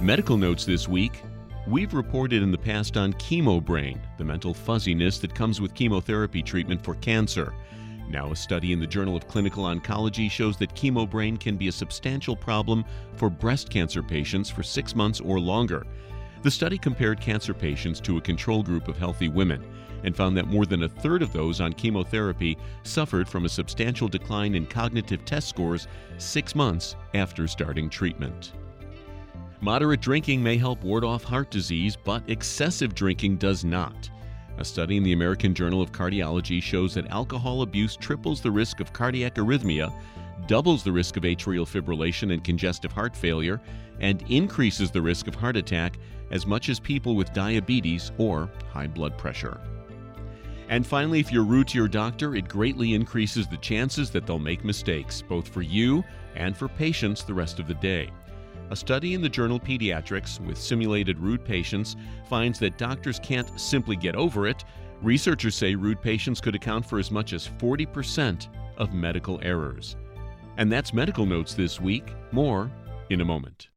Medical notes this week. We've reported in the past on chemo brain, the mental fuzziness that comes with chemotherapy treatment for cancer. Now, a study in the Journal of Clinical Oncology shows that chemo brain can be a substantial problem for breast cancer patients for six months or longer. The study compared cancer patients to a control group of healthy women and found that more than a third of those on chemotherapy suffered from a substantial decline in cognitive test scores six months after starting treatment. Moderate drinking may help ward off heart disease, but excessive drinking does not. A study in the American Journal of Cardiology shows that alcohol abuse triples the risk of cardiac arrhythmia, doubles the risk of atrial fibrillation and congestive heart failure, and increases the risk of heart attack as much as people with diabetes or high blood pressure. And finally, if you're rude to your doctor, it greatly increases the chances that they'll make mistakes, both for you and for patients the rest of the day. A study in the journal Pediatrics with simulated rude patients finds that doctors can't simply get over it. Researchers say rude patients could account for as much as 40% of medical errors. And that's medical notes this week. More in a moment.